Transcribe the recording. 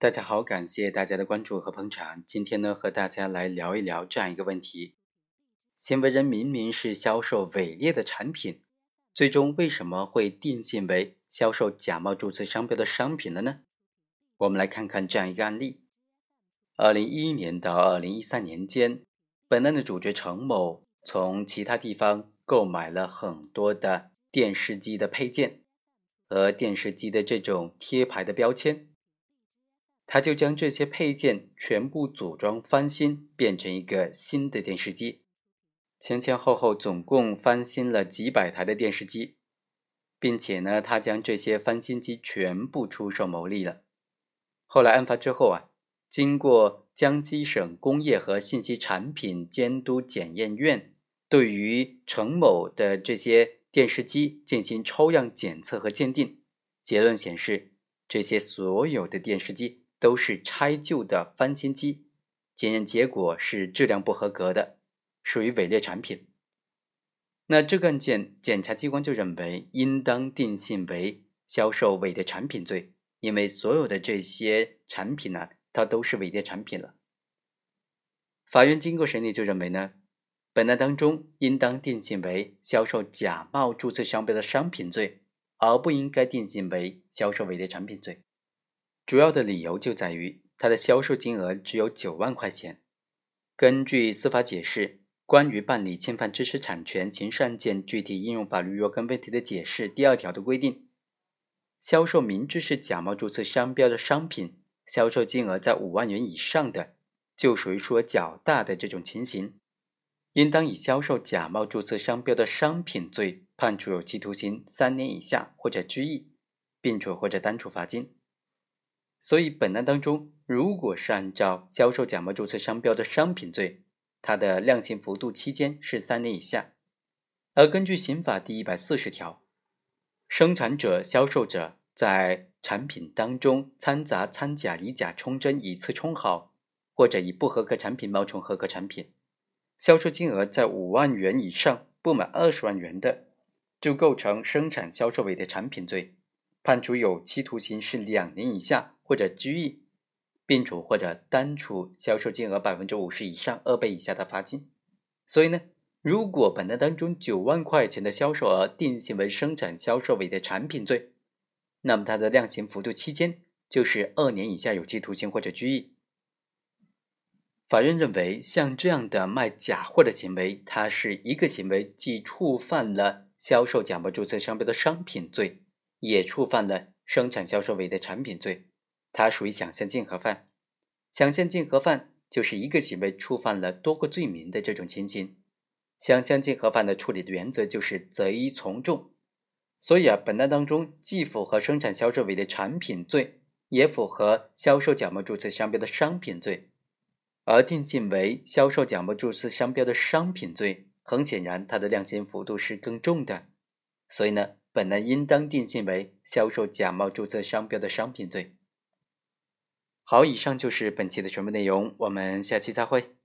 大家好，感谢大家的关注和捧场。今天呢，和大家来聊一聊这样一个问题：行为人明明是销售伪劣的产品，最终为什么会定性为销售假冒注册商标的商品了呢？我们来看看这样一个案例：二零一一年到二零一三年间，本案的主角程某从其他地方购买了很多的电视机的配件和电视机的这种贴牌的标签。他就将这些配件全部组装翻新，变成一个新的电视机。前前后后总共翻新了几百台的电视机，并且呢，他将这些翻新机全部出售牟利了。后来案发之后啊，经过江西省工业和信息产品监督检验院对于程某的这些电视机进行抽样检测和鉴定，结论显示，这些所有的电视机。都是拆旧的翻新机，检验结果是质量不合格的，属于伪劣产品。那这个案件，检察机关就认为应当定性为销售伪劣产品罪，因为所有的这些产品呢，它都是伪劣产品了。法院经过审理就认为呢，本案当中应当定性为销售假冒注册商标的商品罪，而不应该定性为销售伪劣产品罪。主要的理由就在于它的销售金额只有九万块钱。根据司法解释《关于办理侵犯知识产权刑事案件具体应用法律若干问题的解释》第二条的规定，销售明知是假冒注册商标的商品，销售金额在五万元以上的，就属于数额较大的这种情形，应当以销售假冒注册商标的商品罪判处有期徒刑三年以下或者拘役，并处或者单处罚金。所以，本案当中，如果是按照销售假冒注册商标的商品罪，它的量刑幅度期间是三年以下；而根据刑法第一百四十条，生产者、销售者在产品当中掺杂掺假、以假充真、以次充好，或者以不合格产品冒充合格产品，销售金额在五万元以上不满二十万元的，就构成生产销售伪劣产品罪。判处有期徒刑是两年以下或者拘役，并处或者单处销售金额百分之五十以上二倍以下的罚金。所以呢，如果本案当中九万块钱的销售额定性为生产销售伪劣产品罪，那么它的量刑幅度期间就是二年以下有期徒刑或者拘役。法院认为，像这样的卖假货的行为，它是一个行为，既触犯了销售假冒注册商标的商品罪。也触犯了生产销售伪劣产品罪，它属于想象竞合犯。想象竞合犯就是一个行为触犯了多个罪名的这种情形。想象竞合犯的处理的原则就是择一从重。所以啊，本案当中既符合生产销售伪劣产品罪，也符合销售假冒注册商标的商品罪，而定性为销售假冒注册商标的商品罪，很显然它的量刑幅度是更重的。所以呢。本案应当定性为销售假冒注册商标的商品罪。好，以上就是本期的全部内容，我们下期再会。